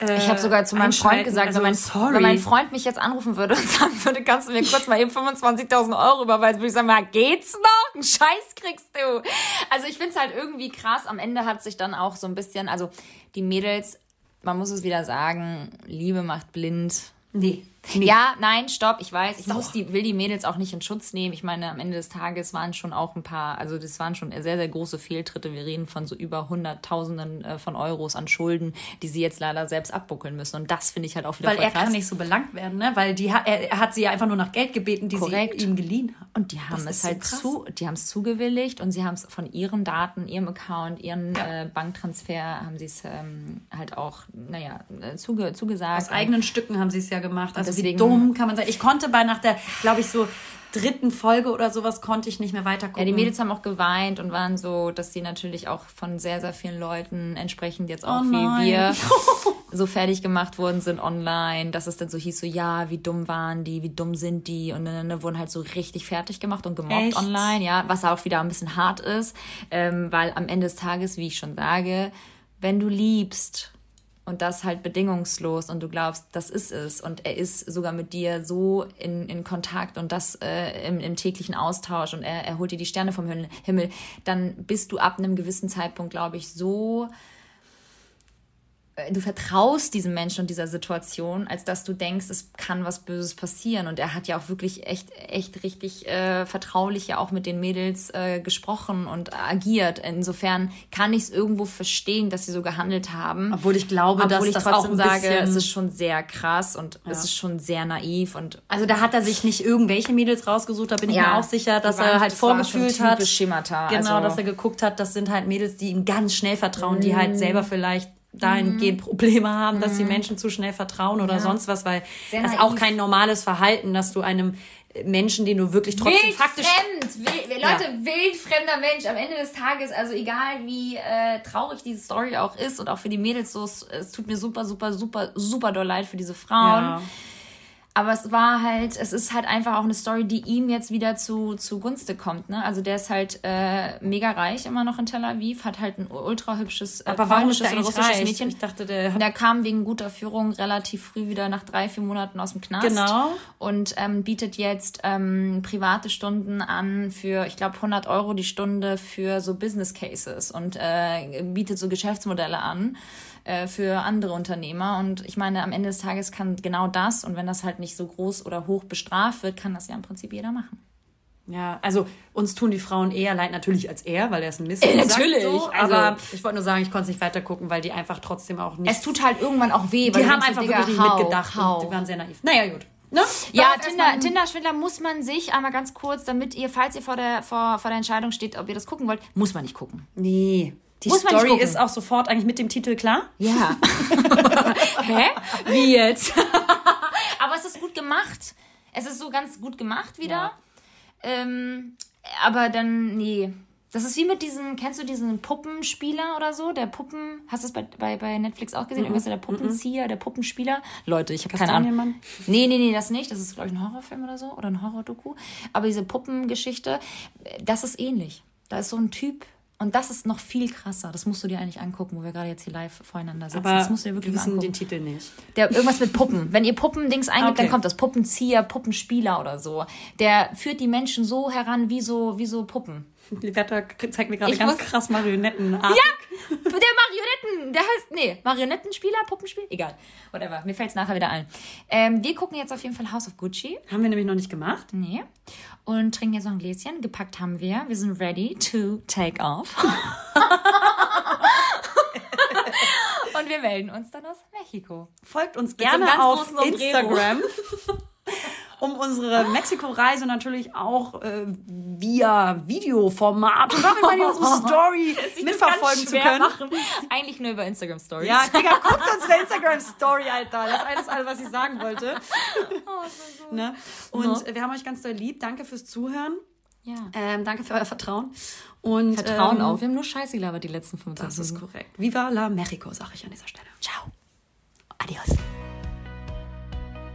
Ich habe sogar zu meinem Freund gesagt, also, wenn, mein, sorry. wenn mein Freund mich jetzt anrufen würde und sagen würde, kannst du mir kurz mal eben 25.000 Euro überweisen, würde ich sagen, na, geht's noch? Einen Scheiß kriegst du. Also ich find's halt irgendwie krass. Am Ende hat sich dann auch so ein bisschen, also die Mädels, man muss es wieder sagen, Liebe macht blind. nee. Nee. Ja, nein, stopp, ich weiß, ich muss die, will die Mädels auch nicht in Schutz nehmen. Ich meine, am Ende des Tages waren schon auch ein paar, also das waren schon sehr, sehr große Fehltritte. Wir reden von so über Hunderttausenden äh, von Euros an Schulden, die sie jetzt leider selbst abbuckeln müssen. Und das finde ich halt auch wieder Weil voll er krass. kann nicht so belangt werden, ne? Weil die, er, er hat sie ja einfach nur nach Geld gebeten, die Korrekt. sie ihm geliehen haben. Und die haben Das es so halt krass. zu, die haben es zugewilligt und sie haben es von ihren Daten, ihrem Account, ihren äh, Banktransfer, haben sie es ähm, halt auch, naja, äh, zuge, zugesagt. Aus eigenen Stücken haben sie es ja gemacht. Also deswegen- dumm kann man sagen. Ich konnte bei nach der, glaube ich, so dritten Folge oder sowas konnte ich nicht mehr weiter gucken. Ja, die Mädels haben auch geweint und waren so, dass sie natürlich auch von sehr, sehr vielen Leuten entsprechend jetzt auch Oh wie wir so fertig gemacht worden sind online, dass es dann so hieß, so ja, wie dumm waren die, wie dumm sind die und dann, dann wurden halt so richtig fertig gemacht und gemobbt Echt? online, ja, was auch wieder ein bisschen hart ist, ähm, weil am Ende des Tages, wie ich schon sage, wenn du liebst und das halt bedingungslos und du glaubst, das ist es. Und er ist sogar mit dir so in, in Kontakt und das äh, im, im täglichen Austausch und er, er holt dir die Sterne vom Himmel- dann bist du ab einem gewissen Zeitpunkt, glaube ich, so du vertraust diesem Menschen und dieser Situation, als dass du denkst, es kann was Böses passieren. Und er hat ja auch wirklich echt, echt richtig äh, vertraulich ja auch mit den Mädels äh, gesprochen und agiert. Insofern kann ich es irgendwo verstehen, dass sie so gehandelt haben. Obwohl ich glaube, Obwohl dass ich das trotzdem auch ein sage, bisschen- es ist schon sehr krass und es ist schon sehr naiv und Also da hat er sich nicht irgendwelche Mädels rausgesucht, da bin ich Ja, mir auch sicher, dass er halt das vorgefühlt hat. Schemata, Genau, also- dass er geguckt hat, das sind halt Mädels, die ihm ganz schnell vertrauen, die halt selber vielleicht dahingehend Probleme haben, dass die Menschen zu schnell vertrauen oder sonst was, weil Sehr das ist auch kein normales Verhalten, dass du einem Menschen, den du wirklich trotzdem faktisch Wildfremd, wild, Leute, wildfremder Mensch. Am Ende des Tages, also egal wie äh, traurig diese Story auch ist und auch für die Mädels so, es, es tut mir super, super, super, super doll leid für diese Frauen. Ja. Aber es war halt, es ist halt einfach auch eine Story, die ihm jetzt wieder zu zugunste kommt. Ne? Also der ist halt äh, mega reich immer noch in Tel Aviv, hat halt ein ultra hübsches, äh, Aber warum ist der russisches reich? Mädchen. Ich dachte, der Der kam wegen guter Führung relativ früh wieder nach drei, vier Monaten aus dem Knast. Genau. Und ähm, bietet jetzt ähm, private Stunden an für, ich glaube, 100 Euro die Stunde für so Business Cases und äh, bietet so Geschäftsmodelle an äh, für andere Unternehmer. Und ich meine, am Ende des Tages kann genau das, und wenn das halt nicht so groß oder hoch bestraft wird, kann das ja im Prinzip jeder machen. Ja, also uns tun die Frauen eher leid natürlich als er, weil er ist ein Mist. Äh, natürlich, So, also- aber ich wollte nur sagen, ich konnte es nicht weiter gucken, weil die einfach trotzdem auch nicht. Es tut halt irgendwann auch weh, weil die haben einfach Digga, wirklich nicht hau, mitgedacht hau. und die waren sehr naiv. Naja, gut. Ne? Ja, Tinder, Tinder-Schwindler muss man sich einmal ganz kurz, damit ihr, falls ihr vor der, vor, vor der Entscheidung steht, ob ihr das gucken wollt, muss man nicht gucken. Nee. Die Muss Story ist auch sofort eigentlich mit dem Titel klar. Ja. Hä? Wie jetzt? Es ist gut gemacht. Es ist so ganz gut gemacht wieder. Ähm, aber dann, nee. Das ist wie mit diesen, kennst du diesen Puppenspieler oder so? Der Puppen, hast du es bei, bei, bei Netflix auch gesehen? Irgendwas der Puppenzieher, der Puppenspieler? Leute, ich habe keine Ahnung. Nee, nee, nee, das nicht. Das ist, glaube ich, ein Horrorfilm oder so. Oder ein Horrordoku. Aber diese Puppengeschichte, das ist ähnlich. Da ist so ein Typ. Und das ist noch viel krasser. Das musst du dir eigentlich angucken, wo wir gerade jetzt hier live voreinander sitzen. Aber das musst du dir wirklich wir angucken. den Titel nicht. Der, irgendwas mit Puppen. Wenn ihr Puppendings eingibt, Okay. dann kommt das. Puppenzieher, Puppenspieler oder so. Der führt die Menschen so heran wie so, wie so Puppen. Liberta zeigt mir gerade ganz muss- krass Marionetten. Ja! Der Marionetten, der heißt, nee, Marionettenspieler, Puppenspiel? Egal. Whatever. Mir fällt's nachher wieder ein. Ähm, wir gucken jetzt auf jeden Fall House of Gucci. Haben wir nämlich noch nicht gemacht. Nee. Und trinken jetzt noch ein Gläschen. Gepackt haben wir. Wir sind ready to take off. Und wir melden uns dann aus Mexiko. Folgt uns gerne auf. Instagram, um unsere Mexiko-Reise natürlich auch äh, via Videoformat und damit ich unsere Story mitverfolgen zu können. Machen. Eigentlich nur über Instagram Stories. Ja, Digga, guckt unsere Instagram-Story, Alter. Das ist alles, alles, was ich sagen wollte. ne? Und wir haben euch ganz doll lieb. Danke fürs Zuhören. ja. Ähm, danke für euer Vertrauen. Und, Vertrauen ähm, auf. Wir haben nur Scheiße gelabert die letzten 25 Das ist Minuten. korrekt. Viva la Mexico, sage ich an dieser Stelle. Ciao. Adios.